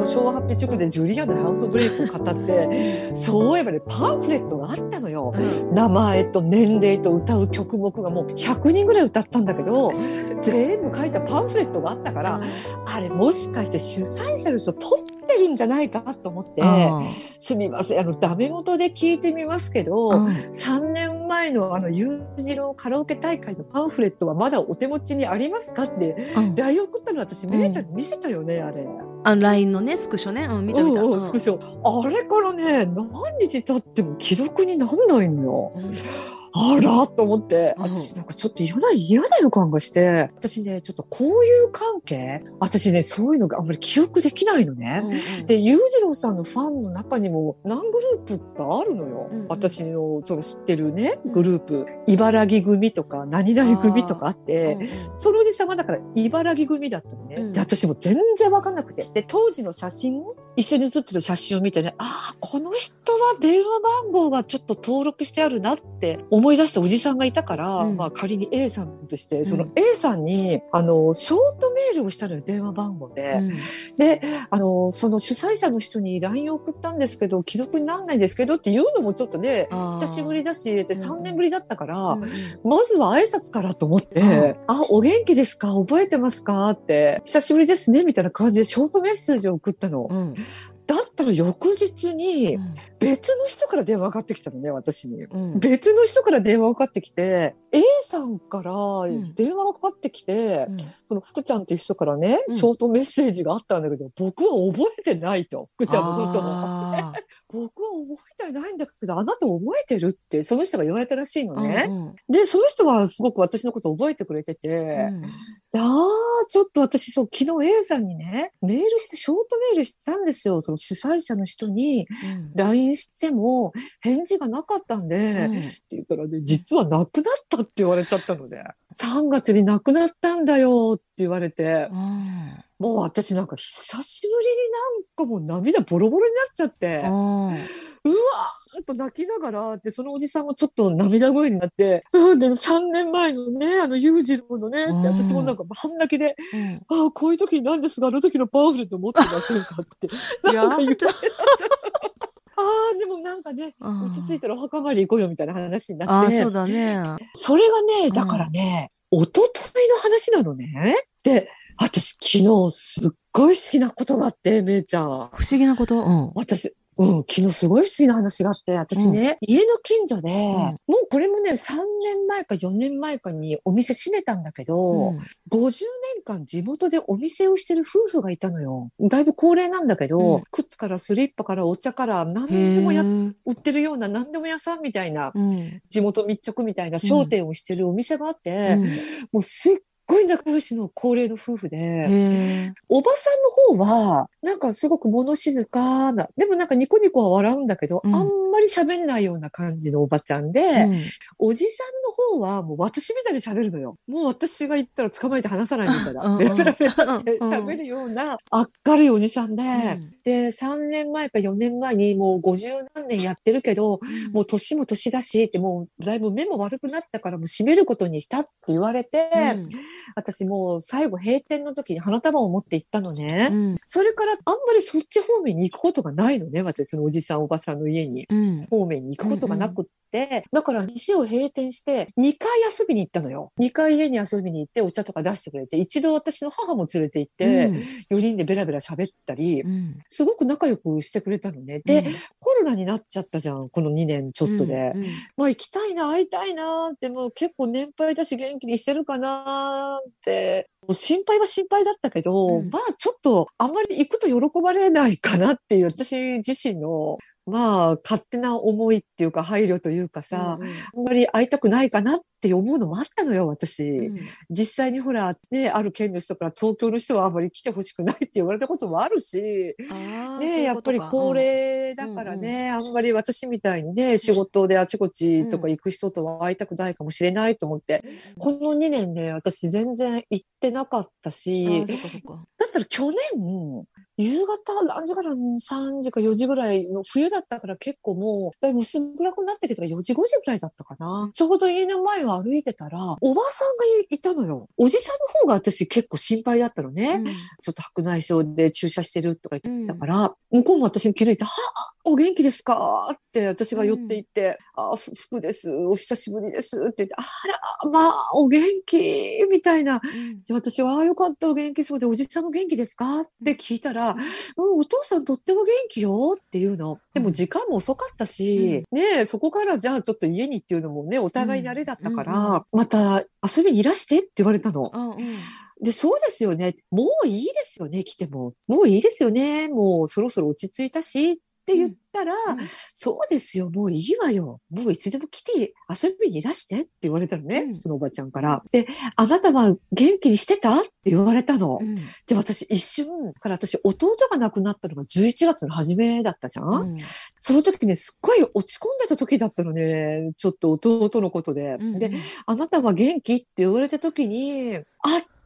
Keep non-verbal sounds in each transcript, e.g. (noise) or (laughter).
の昭和発表直でジュリアのアウトブレイクを語ってそういえばねパンフレットがあったのよ。名前と年齢と歌う曲目がもう100人ぐらい歌ったんだけど全部書いたパンフレットがあったからあれもしかして主催者の人取ってるんじゃないかと思ってすみませんあのダメ元で聞いてみますけど3年前のあの裕次郎カラオケ大会のパンフレットはまだお手持ちにありますかって LINE 送ったの私めいちゃんに見せたよね、あれ。あ LINE のねスクショね、うん、見た。見た、うんうん、スクショ。あれからね何日経っても既読になんないのよ。うんあらと思って、私なんかちょっと嫌だ、嫌な予感がして、私ね、ちょっとこういう関係？私ね、そういうのがあんまり記憶できないのね。うんうん、で、裕次郎さんのファンの中にも何グループがあるのよ。うんうん、私のその知ってるね、グループ。茨城組とか何々組とかあって、うんうん、そのおじさんはだから茨城組だったのね。うん、で、私も全然わかんなくて。で、当時の写真一緒に写ってる写真を見てね、ああ、この人は電話番号がちょっと登録してあるなって思い出したおじさんがいたから、うん、まあ仮に A さんとして、その A さんに、あの、ショートメールをしたのよ、電話番号で。うん、で、あの、その主催者の人に LINE を送ったんですけど、既読になんないんですけどっていうのもちょっとね、久しぶりだし、で、3年ぶりだったから、うん、まずは挨拶からと思って、あ、お元気ですか？覚えてますか？って、久しぶりですねみたいな感じでショートメッセージを送ったの。だったら翌日に別の人から電話がかかってきたのね、私に。うん、別の人から電話がかかってきて、A さんから電話がかかってきて、うん、その福ちゃんっていう人からね、ショートメッセージがあったんだけど、僕は覚えてないと。福ちゃんのことは。僕は覚えてないんだけど、あなた覚えてるって、その人が言われたらしいのね。うんうん、で、その人はすごく私のこと覚えてくれてて、うん、ああ、ちょっと私、そう、昨日 A さんにね、メールして、ショートメールしたんですよ。その主催者の人に LINE しても返事がなかったんで、うん、って言ったらね、実はなくなったって言われちゃったので、3月になくなったんだよって言われて、うんもう私なんか久しぶりになんかもう涙ボロボロになっちゃって、うわーっと泣きながら、で、そのおじさんもちょっと涙声になって、うん、で、3年前のね、あの、裕次郎のね、って私もなんか半泣きで、うん、ああ、こういう時なんですが、あの時のパワフルと持ってませんかって、(laughs) なんか言われた。ああ、でもなんかね、落ち着いたらお墓参り行こうよみたいな話になって。そうだね。それがね、だからね、おとといの話なのね。で、私昨日すっごい不思議なことがあって、めいちゃん。不思議なこと？うん。私、うん、昨日すごい不思議な話があって、私ね、うん、家の近所で、うん、もうこれもね、3年前か4年前かにお店閉めたんだけど、うん、50年間地元でお店をしてる夫婦がいたのよ。だいぶ高齢なんだけど、靴からスリッパからお茶から何でもや、売ってるような何でも屋さんみたいな、地元密着みたいな商店をしてるお店があって、もうすっごい仲良しの高齢の夫婦で、おばさんの方は、なんかすごく物静かな、でもなんかニコニコは笑うんだけど、うん、あんまり喋んないような感じのおばちゃんで、うん、おじさんの方はもう私みたいに喋るのよ。もう私が言ったら捕まえて話さないみたいな。ペラペラペラって喋るような明るいおじさんで、うん、で、3年前か4年前にもう50何年やってるけど、もう年も年だしって、もうだいぶ目も悪くなったからもう閉めることにしたって言われて、私もう最後閉店の時に花束を持って行ったのね。うん、それからあんまりそっち方面に行くことがないのね。私そのおじさんおばさんの家に、うん、方面に行くことがなくって、だから店を閉店して2回遊びに行ったのよ。2回家に遊びに行ってお茶とか出してくれて、一度私の母も連れて行って、うん、4人でベラベラ喋ったり、すごく仲良くしてくれたのね。で、コロナになっちゃったじゃん。この2年ちょっとで。まあ行きたいな、会いたいなって、もう結構年配だし元気にしてるかなって、心配は心配だったけど、うん、まあちょっとあんまり行くと喜ばれないかなっていう私自身のまあ、勝手な思いっていうか、配慮というかさ、うんうん、あんまり会いたくないかなって思うのもあったのよ、私。うん、実際にほら、ね、ある県の人から東京の人はあんまり来てほしくないって言われたこともあるし、ね、やっぱり高齢だからね、うんうん、あんまり私みたいにね、仕事であちこちとか行く人とは会いたくないかもしれないと思って、うん、この2年ね、私全然行ってなかったし、だったら去年、夕方何時から3時か4時ぐらいの冬だったから結構もう、だいぶ薄暗くなってきたから4時5時ぐらいだったかな。ちょうど家の前を歩いてたら、おばさんがいたのよ。おじさんの方が私結構心配だったのね。ちょっと白内障で注射してるとか言ってたから、向こうも私に気づいて、はあ、お元気ですか？って私が寄っていって、あ、ふ福です。お久しぶりです。って言って、あら、まあ、お元気？みたいな。うんじゃあ私は、あよかった、お元気そうで、おじさんも元気ですか？って聞いたら、うん、お父さんとっても元気よっていうの。でも時間も遅かったし、ねえ、そこからじゃあちょっと家にっていうのもね、お互いにあれだったから、うんうんまた遊びにいらしてって言われたの。うんうんで、そうですよね。もういいですよね、来ても。もういいですよね。もうそろそろ落ち着いたしって言ったら、うんそうですよ、もういいわよ。もういつでも来て遊びにいらしてって言われたのね、うんそのおばちゃんから。で、あなたは元気にしてた？って言われたの。うんで、私一瞬から私弟が亡くなったのが11月の初めだったじゃん、うんその時ね、すっごい落ち込んでた時だったのね。ちょっと弟のことで。うんで、あなたは元気？って言われた時に、あっ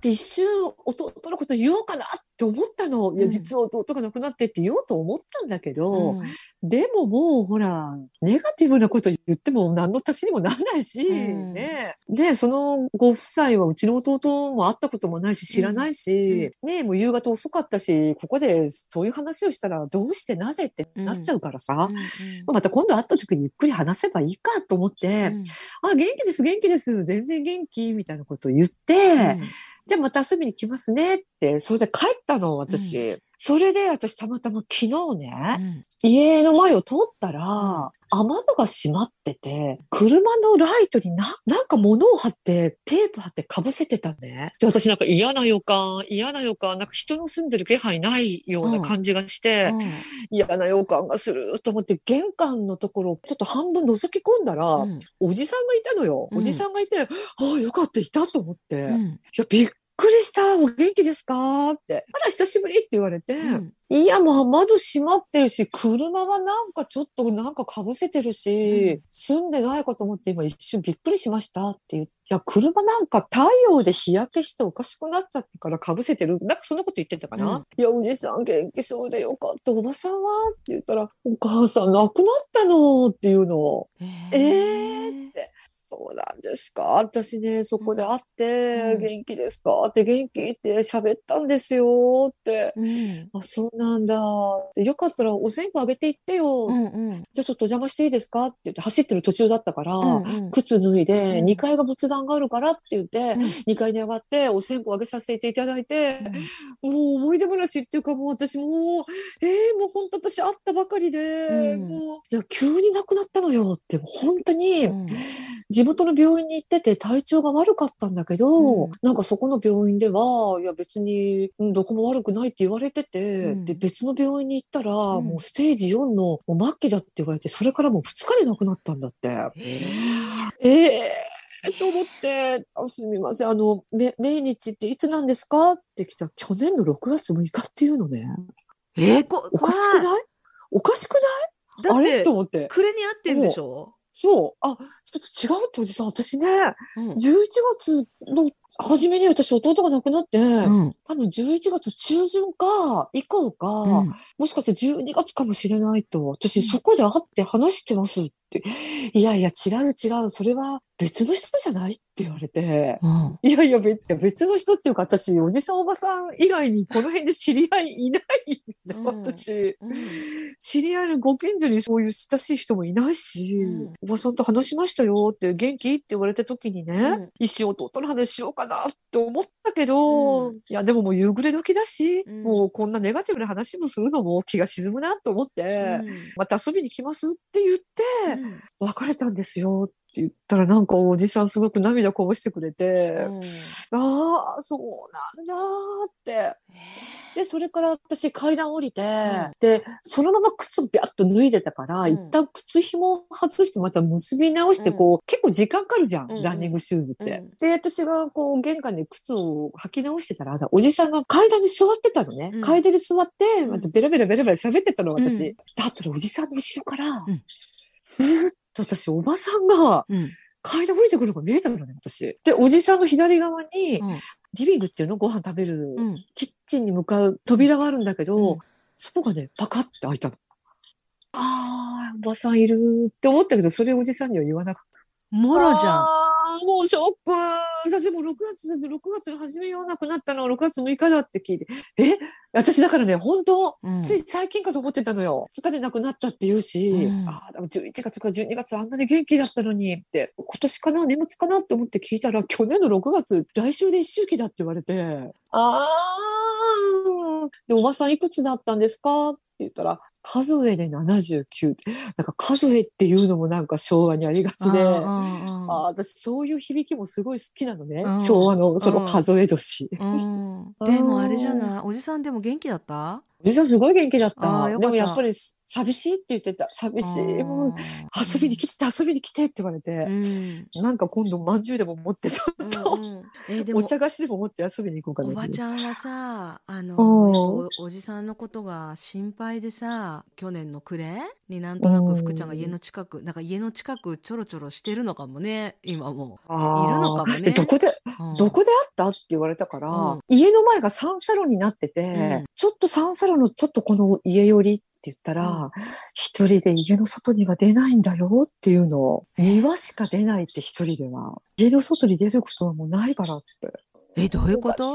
て一瞬弟のこと言おうかなって思ったの。いや、うん実は弟が亡くなってって言おうと思ったんだけど、うん。でももうほら、ネガティブなこと言っても何の足しにもならないし、うん。ね。で、そのご夫妻はうちの弟も会ったこともないし知らないし、ね、もう夕方遅かったし、ここでそういう話をしたらどうしてなぜってなっちゃうからさ、うんまた今度会った時にゆっくり話せばいいかと思って、あ、元気です、元気です、全然元気、みたいなことを言って、じゃあまた遊びに来ますねって、それで帰ったの、私。それで私たまたま昨日ね、家の前を通ったら、雨戸が閉まってて、車のライトにな、なんか物を貼って、テープ貼って被せてたね。で、私なんか嫌な予感、嫌な予感、なんか人の住んでる気配ないような感じがして、うん嫌な予感がすると思って、玄関のところをちょっと半分覗き込んだら、うんおじさんがいたのよ。うんおじさんがいて、ああ、よかった、いたと思って。いうんや、びっくりした、お元気ですか？って。あら、久しぶりって言われて、うんいや、もう窓閉まってるし、車はなんかちょっとなんか被せてるし、うん住んでないかと思って今一瞬びっくりしましたって言って。いや、車なんか太陽で日焼けしておかしくなっちゃってから被せてる。なんかそんなこと言ってたかな、うんいや、おじさん元気そうでよかった。おばさんは？って言ったら、お母さん亡くなったのっていうの。えーって。そうなんですか？私ね、そこで会って、うん。元気ですか？って元気って喋ったんですよ。って。うん。あ、そうなんだ。でよかったらお線香あげていってよ。うんうん。じゃあちょっとお邪魔していいですか？って言って走ってる途中だったから、うん靴脱いで、うん。2階が仏壇があるからって言って、うん。2階に上がってお線香あげさせていただいて、もう思い出話っていうかもう私もう、えー、もう本当私会ったばかりで、うん。もう、いや、急に亡くなったのよ。って、本当に、うん。地元の病院に行ってて体調が悪かったんだけど、うん。なんかそこの病院では、いや別にうんどこも悪くないって言われてて、うん。で別の病院に行ったら、ん。もうステージ4のもう末期だって言われて、それからもう2日で亡くなったんだって。ええー、と思って、あすみません、あの、め命日っていつなんですかって来た去年の6月6日っていうのね。えー、こおかしくない？おかしくない？あだってれ？と思って。暮れに合ってんでしょ？そう。あ、ちょっと違うっておじさん、私ね、うん11月の初めに私弟が亡くなって、うん。多分11月中旬か、以降か、うん。もしかして12月かもしれないと、私うん。そこで会って話してますって。(laughs) いやいや、違う違う、それは別の人じゃないって言われて。うん。いやいや別、別の人っていうか、私、おじさんおばさん以外にこの辺で知り合いいないんだ、うん。私。うん。知り合いのご近所にそういう親しい人もいないし、うん。おばさんと話しましたよって、元気？って言われた時にね、うん。一生弟の話しようかなって思ったけど、うん。いや、でももう夕暮れ時だし、うん。もうこんなネガティブな話もするのも気が沈むなと思って、また遊びに来ますって言って、うん。別れたんですよって言ったらなんかおじさんすごく涙こぼしてくれて、うん。ああ、そうなんだーって。で、それから私階段降りて、ん。で、そのまま靴ビャッと脱いでたから、うん。一旦靴紐を外してまた結び直して、うん。こう、結構時間かかるじゃん、ランニングシューズって。うん。で、私がこう、玄関で靴を履き直してたら、おじさんが階段に座ってたのね。うん。階段に座って、ん。またベラベラベラベラ喋ってたの、私。うん。だったらおじさんの後ろから、ん。ふーっと私、おばさんがうん階段降りてくるのが見えたのね、私。で、おじさんの左側に、うんリビングっていうのご飯食べる、うん。キッチンに向かう扉があるんだけど、うんそこがね、パカって開いたの。ああ、おばさんいるって思ったけど、それおじさんには言わなかった。もろじゃん。もうショック。私も6月、6月の初めようなくなったの。は6月6日だって聞いて。え？私だからね、本当、うん。つい最近かと思ってたのよ。2日で亡くなったって言うし、うん。ああ、でも11月か12月あんなに元気だったのにって、今年かな？年末かな？って思って聞いたら、去年の6月、来週で一周期だって言われて、ああ、で、おばさんいくつだったんですか？って言ったら、数えで79って。なんか数えっていうのもなんか昭和にありがちで、うんああ私そういう響きもすごい好きなのね。うん。昭和のその数え年。うん。(laughs) でもあれじゃない？おじさんでも元気だった？おじさんすごい元気だっあた。でもやっぱり寂しいって言ってた。寂しい。もう遊びに来て遊びに来てって言われて。う、ん。なんか今度まんじゅうでも持って、うんうん。えでもお茶菓子でも持って遊びに行こうかな。おばちゃんはさあのおおじさんのことが心配でさ去年の暮れになんとなく福ちゃんが家の近くなんか家の近くちょろちょろしてるのかもね今も。いるのかもね。でどこで、どこで会った？って言われたから、うん。家の前がサンサロになってて、うん。ちょっとサンサロのちょっとこの家寄りって言ったら、うん。一人で家の外には出ないんだよっていうのを、庭しか出ないって一人では。家の外に出ることはもうないからって。えどういうこと？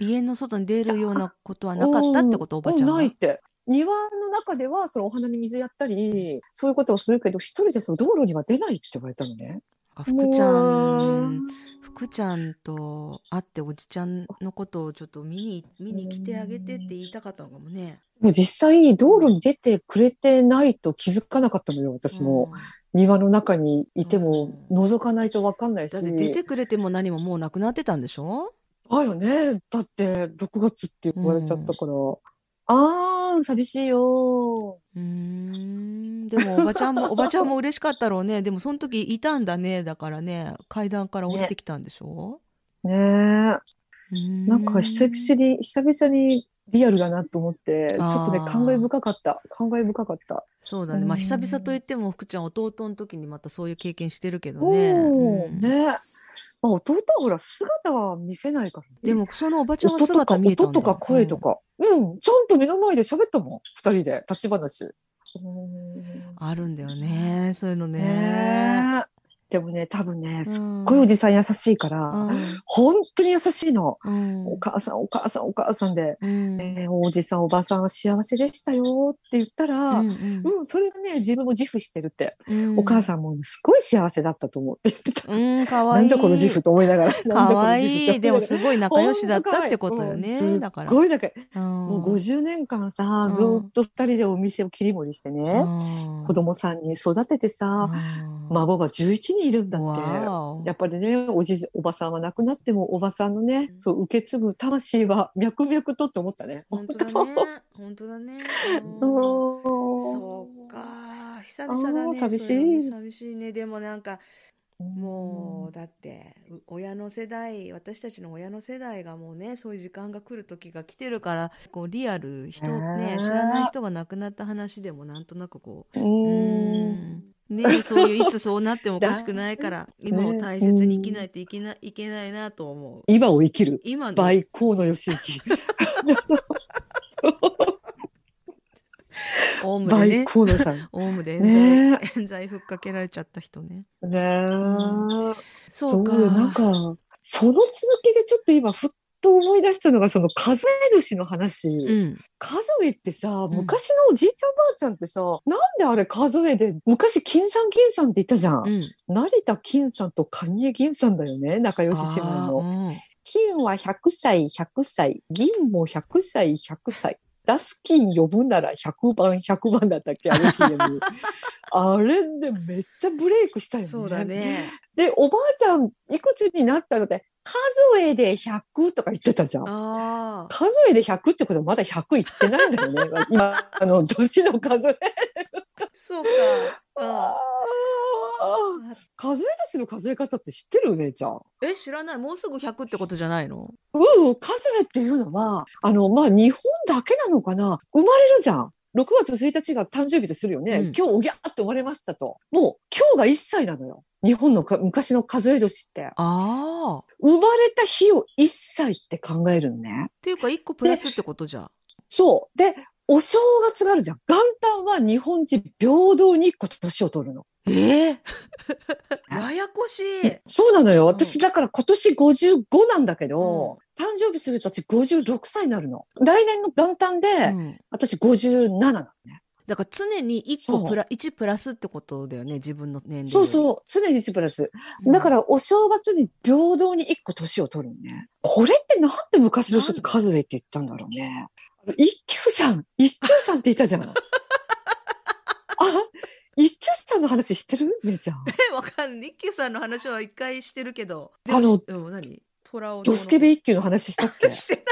家の外に出るようなことはなかったってこと？おばちゃんないって。庭の中ではそのお花に水やったり、そういうことをするけど、一人でその道路には出ないって言われたのね。福ちゃん福ちゃんと会っておじちゃんのことをちょっと見に見に来てあげてって言いたかったのかもね。もう実際道路に出てくれてないと気づかなかったのよ、私も。うん庭の中にいてもうん覗かないとわかんないし。だって出てくれても何ももうなくなってたんでしょ？だよね。だって6月って言われちゃったから。あー、寂しいよ。うーんでもおばちゃんもおばちゃんも嬉しかったろうねでもその時いたんだねだからね階段から降りてきたんでしょ、ねえ。うーなんか久々に、久々にリアルだなと思って、ちょっとね、感慨深かった。感慨深かった。そうだねまあうん久々といっても福ちゃん弟の時にまたそういう経験してるけどおね。ーうんね。まあ、弟はほら、姿は見せないから、ね。でもそのおばちゃんは姿見えた音とか声とか。うん、ちゃんと目の前で喋ったもん。二人で、立ち話。あるんだよねそういうのね。ね。でもね、多分ね、すっうんごいおじさん優しいから、うん本当に優しいの。うんお母さん、お母さん、お母さんで、うんえーおじさん、おばさんは幸せでしたよって言ったら、ううん、うんそれがね、自分も自負してるって。うんお母さんもすごい幸せだったと思うって言ってた。うん、かわいい。なんじゃこの自負と思いながら。(laughs) かわいい。でもすすごい仲良しだったってことよね。だから。すごい仲良い。うんもう50年間さう、んずーっと二人でお店を切り盛りしてね、うん子供さんに育ててさ、うん孫が11人いるんだって。やっぱりね、おじ、おばさんは亡くなっても、おばさんのね、そう、受け継ぐ魂は、脈々とって思ったね。本当だね。(laughs) 本当だね。(laughs) うんそうか。久々だね。寂しいね寂しいね。でもなんか、もう、だって、う親の世代、私たちの親の世代がもうね、そういう時間が来る時が来てるから、こう、リアル、人、ね知らない人が亡くなった話でもなんとなくこう、うん。んね、そういういつそうなってもおかしくないから (laughs) 今を大切に生きないといけないいけないなと思う。今を生きる。今の倍河野義行。倍オウムでね河野さん。オウムで冤罪,、ね冤罪ふっかけられちゃった人ね。え。ねえ。そうか。よなんか、その続きでちょっと今、ふっと思い出したのが、その数え年の話。うん、数えってさ、ん昔のおじいちゃんばあちゃんってさ、なんであれ数えで、昔金さん銀さんって言ったじゃん。うん、成田金さんと蟹江銀さんだよね、仲良し姉妹の。の。金は100歳、100歳、銀も100歳、100歳。出す金呼ぶなら100番、100番だったっけあの CM。(laughs) あれでめっちゃブレイクしたよね。そうだね。で、おばあちゃんいくつになったので、数えで100とか言ってたじゃん。数えで100ってことはまだ100いってないんだよね。(laughs) 今、あの、年の数え。そうか。(laughs) あ数え年の数え方って知ってる姉ちゃん。え知らないもうすぐ100ってことじゃないの？うん、数えっていうのは、あの、まあ、日本だけなのかな生まれるじゃん。6月1日が誕生日とするよね。うん今日おぎゃーって生まれましたと。もう、今日が1歳なのよ。日本のか昔の数え年って。ああ。っ生まれた日を1歳って考えるのね。ていうか、一個プラスってことじゃ。そう。で、お正月があるじゃん。元旦は日本人平等に1個年を取るの。ええ (laughs) ややこしい。そうなのよ。ん私、だから今年55なんだけど、誕生日すると私56歳になるの。来年の元旦で、うん私57なのね。だから常に一個そうプラ、一プラスってことだよね、自分の年齢。そうそう。常に1プラス。うん。だからお正月に平等に1個年を取るのね。これってなんで昔の人って数えって言ったんだろうね。一休さん、一休さんって言ったじゃん。(laughs) あ、一休さんの話知ってる？めいちゃん。(laughs) え、わかんない。一休さんの話は一回してるけど。あのでも、うん、何？虎を。ドスケベ一休の話したっけ？(laughs) してない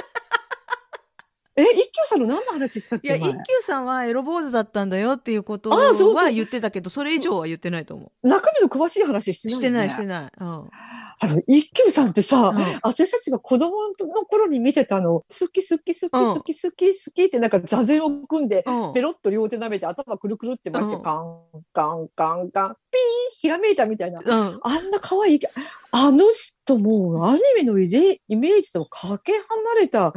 え、一休さんの何の話したっいや、一休さんはエロ坊主だったんだよっていうことは言ってたけど、それ以上は言ってないと思中身の詳しい話してう。ない、してない、ね、してない。うん。あの、一休さんってさ、うん私たちが子供の頃に見てたあの、好き好き好きうん好き好き好きってなんか座禅を組んで、うんペロッと両手舐めて頭くるくるって回して、うんカン、カン、カン、カン、ピーひらめいたみたいな。うん。あんな可愛い、あの人もアニメのイレイメージとかけ離れた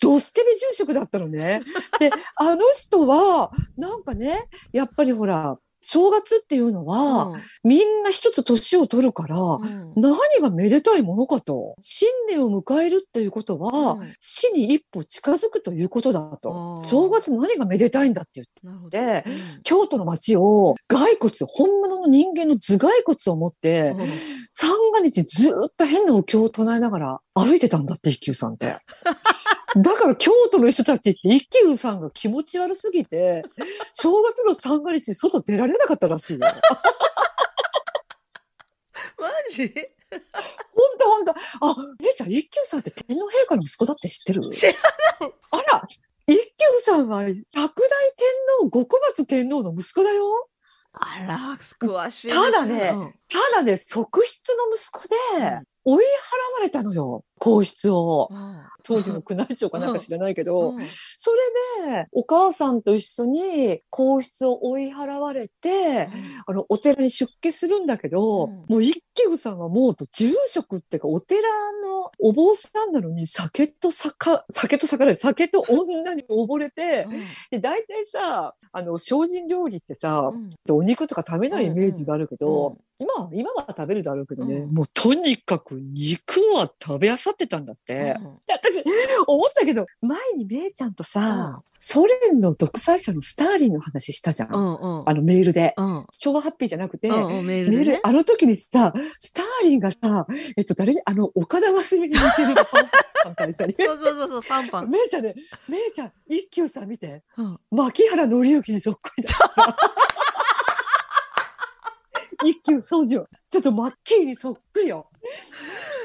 ドスケベ住職だったのね。で、あの人は、なんかね、やっぱりほら、正月っていうのは、みんな一つ年を取るから、うん何がめでたいものかと。新年を迎えるっていうことは、うん死に一歩近づくということだと正月何がめでたいんだって言って。なるほど。でうん京都の街を骸骨、本物の人間の頭蓋骨を持って、うん三が日ずーっと変なお経を唱えながら歩いてたんだって、一休さんって。(laughs) だから京都の人たちって一休さんが気持ち悪すぎて、(laughs) 正月の三が日に外出られなかったらしいよ。(laughs) マジ？ほんとほんと。あ、姉ちゃん、一休さんって天皇陛下の息子だって知ってる？知らあら、一休さんは百代天皇、五小松天皇の息子だよ。あら、詳しい。ただねうんただね、側室の息子でうん、追い払われたのよ、皇室を。うん。当時の宮内庁かなんか知らないけど、うん。それで、お母さんと一緒に皇室を追い払われて、あの、お寺に出家するんだけど、うん。もう一休さんはもう住職っていうか、お寺のお坊さんなのに酒と酒、酒と酒で酒と女に溺れて、で、大体さ、あの、精進料理ってさ、うん。お肉とか食べないイメージがあるけど、うん。今は、今は食べるだろうけどね、うん。もうとにかく肉は食べあさってたんだって。うんで私、思ったけど、前にめいちゃんとさ、うんソ連の独裁者のスターリンの話したじゃん。うんうんあのメールで。うん昭和ハッピーじゃなくて、うんうんメールメールあの時にさ、スターリンがさ、えっと、誰に、あの、岡田真澄に似てるのパンパン大佐に。(laughs) そうそうそうそうパンパン、めいちゃんね、めいちゃん、一休さん見て。うん槇原敬之にそっくりだ。(laughs) 一休宗純ちょっとマッキーにそっくりよ。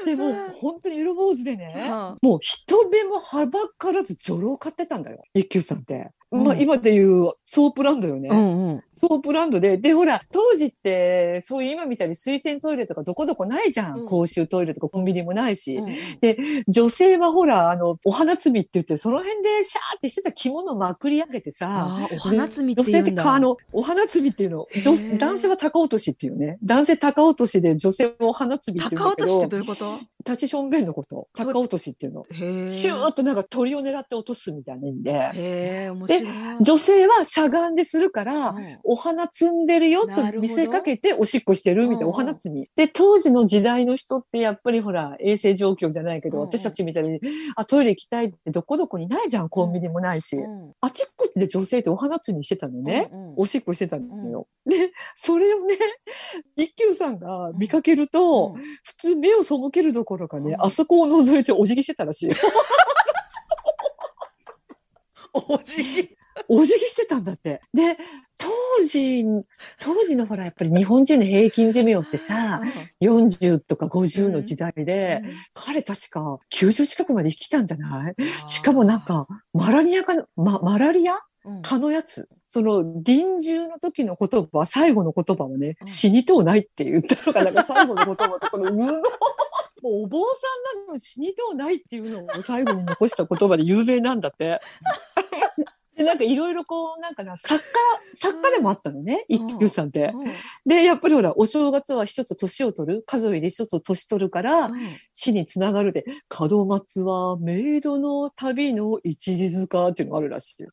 でも、本当にエロ坊主でね、もう人目もはばからず女郎買ってたんだよ。一休さんって。まあうん今で言うソープランドよね。うんうんソープランドで。で、ほら、当時って、そういう今みたいに水洗トイレとかどこどこないじゃん。うん公衆トイレとかコンビニもないし。うん女性はほら、あの、お花摘みって言って、その辺でシャーってしてた着物をまくり上げてさ、お花摘みって女性って言うんだかあの、お花摘みっていうの、へ女ー男性は高落としっていうね。男性高落としで女性はお花摘みっていう高落としってど、どういうこと？立ちしょんべんのこと。高落としっていうの。へえシューッとなんか鳥を狙って落とすみたいな意味で。へえ面白い女性はしゃがんでするから、うんお花摘んでるよと見せかけておしっこしてるみたいな、お花摘み。で、当時の時代の人ってやっぱりほら、衛生状況じゃないけど、私たちみたいに、あ、トイレ行きたいってどこどこにないじゃん、コンビニもないし。うんあちっこちで女性ってお花摘みしてたのね。うんうんおしっこしてたのよ。で、それをね、一休さんが見かけると、うん普通目を背けるどころかね、うんあそこを覗いてお辞儀してたらしいよ。おじぎお辞儀してたんだって。で、当時、当時のほら、やっぱり日本人の平均寿命ってさ、40とか50の時代で、彼確か90近くまで生きたんじゃない？しかもなんか、マラリアかな、ま、マラリア？うん。蚊のやつ。その臨終の時の言葉、最後の言葉はね、うん。死にとうないって言ったのが、な。んか最後の言葉とこの、うのもうお坊さんなのに死にとうないっていうのを最後に残した言葉で有名なんだって。で、なんかいろいろこう、なんかな、作家、作家でもあったのね、うん一休さんって。うん。で、やっぱりほら、お正月は一つ年を取る、数えで一つ年取るから、死につながるで、門松はメイドの旅の一時塚っていうのがあるらしいよ。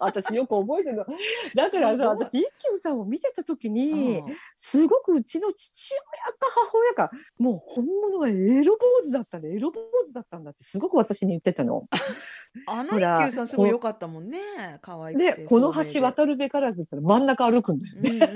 私よく覚えてるの。(laughs) だからさ、私、一休さんを見てた時に、うんすごくうちの父親か母親か、もう本物がエロ坊主だったんだ、エロ坊主だったんだってすごく私に言ってたの。(laughs) あのほら一休さんすごい良かったもんね。可愛くて。で、この橋渡るべからずって真ん中歩くんだよね。でうんうん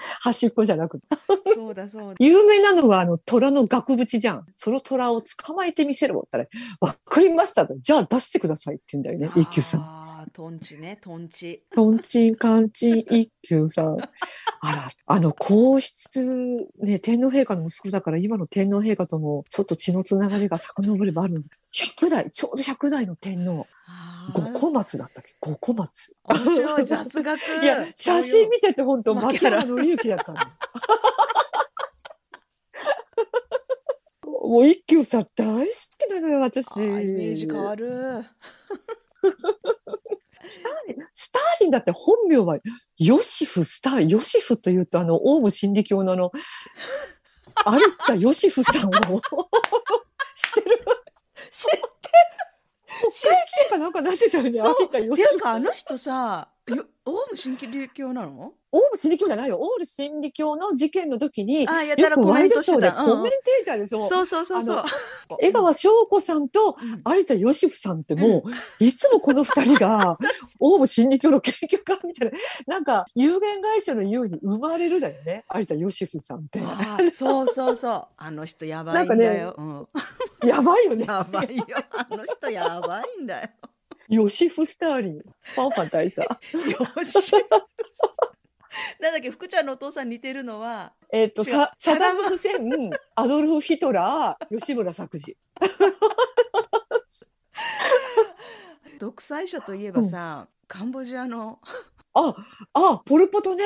(laughs) 端っこじゃなくて。そうだそうだ。有名なのは、あの、虎の額縁じゃん。その虎を捕まえてみせろって言ったら、わかりましたと。じゃあ出してくださいって言うんだよね、一休さん。ああ、トンチね、トンチ。トンチンカンチン一休さん。(laughs) あら、あの、皇室、ね、天皇陛下の息子だから、今の天皇陛下とも、ちょっと血のつながりが遡ればあるの。100代、ちょうど100代の天皇。あ五ー小松だったっけ？五小松。面白い雑学。(laughs) いや、写真見てて本当、牧牧原原紀之だったの。(laughs) もう一休さん大好きなのよ、私。イメージ変わる。(laughs) スターリン、スターリンだって本名はヨシフ・スター。ヨシフというと、あの、オウム真理教のあの、有田ヨシフさんを知ってる？知って国会議員かなんかなってたよね、そう有田ヨていう。かあの人さ、よオウム真理教なの？オウム真理教じゃないよ。オウム真理教の事件の時に、あーやたらコメントしてた。コメンテーターでそう。そうそうそうそう。江川翔子さんとうん有田ヨシフさんってもう、いつもこの二人が、(laughs) オウム真理教の研究家みたいな、なんか有限会社のように生まれるだよね、有田ヨシフさんって。そうそうそう。あの人やばいんだよ。うんやばいよね。やばいよ。あの人やばいんだよ。ヨシフ・スターリン。ファンファン大佐。よし。なんだっけ福ちゃんのお父さん似てるのはえっと、さサダム・フセン、アドルフ・ヒトラー、吉村作治。独裁者といえばさ、カンボジアのあ、あ、ポルポトね。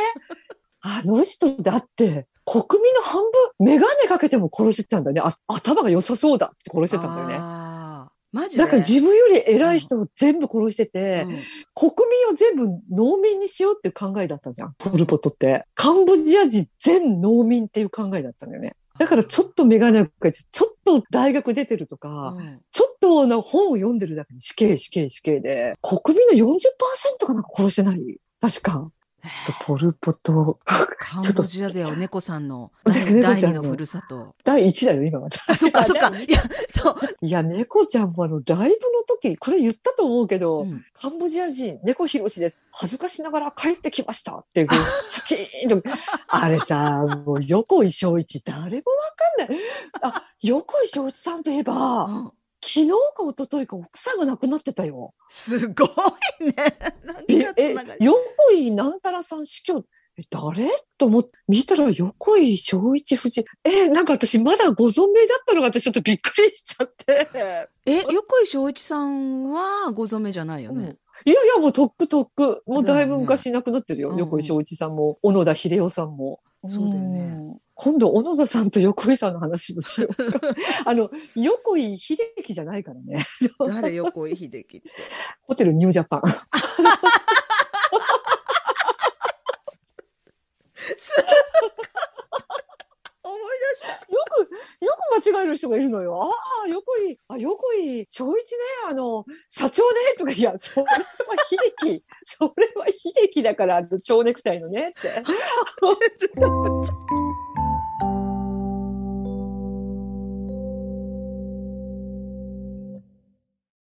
あの人だって、国民の半分、メガネかけても殺してたんだよね。あ頭が良さそうだって殺してたんだよね。マジで？だから自分より偉い人を全部殺してて、うん国民を全部農民にしようっていう考えだったじゃん。ポルポトって。カンボジア人全農民っていう考えだったんだよね。だからちょっとメガネかけて、ちょっと大学出てるとか、うんちょっとの本を読んでるだけで死刑死刑死刑で、国民の40%かなんか殺してない？確か。ポルポト、カンボジアだよ猫さんの。猫第二のふるさと。第1だよ、今は。あそっかそっか。(laughs) いやそう、いや、猫ちゃんもあの、ライブの時、これ言ったと思うけど、うん。カンボジア人、猫ひろしです。恥ずかしながら帰ってきましたっていう、シャキーンと。(laughs) あれさ、もう横井正一、誰もわかんない。あ、横井正一さんといえば、うん昨日か一昨日か奥さんが亡くなってたよ。すごいね (laughs) 何がつえ、え横井なんたらさん死去、え、誰？と思って、見たら横井正一夫人。え、なんか私まだご存命だったのが私ちょっとびっくりしちゃって。え横井正一さんはご存命じゃないよね、いやいや、もうとっくとっく。もうだいぶ昔亡くなってるよ。うんうん横井正一さんも、小野田秀夫さんも。そうだよねうん。今度、小野田さんと横井さんの話もしようか。(laughs) あの、横井秀樹じゃないからね。(laughs) 誰横井秀樹って？ホテルニュージャパン。思い出したよく、よく間違える人がいるのよ。ああ、横井、あ、横井正一ね、あの、社長ね、とか、いや、それは秀樹。それは秀樹だから、蝶ネクタイのね、って。(laughs)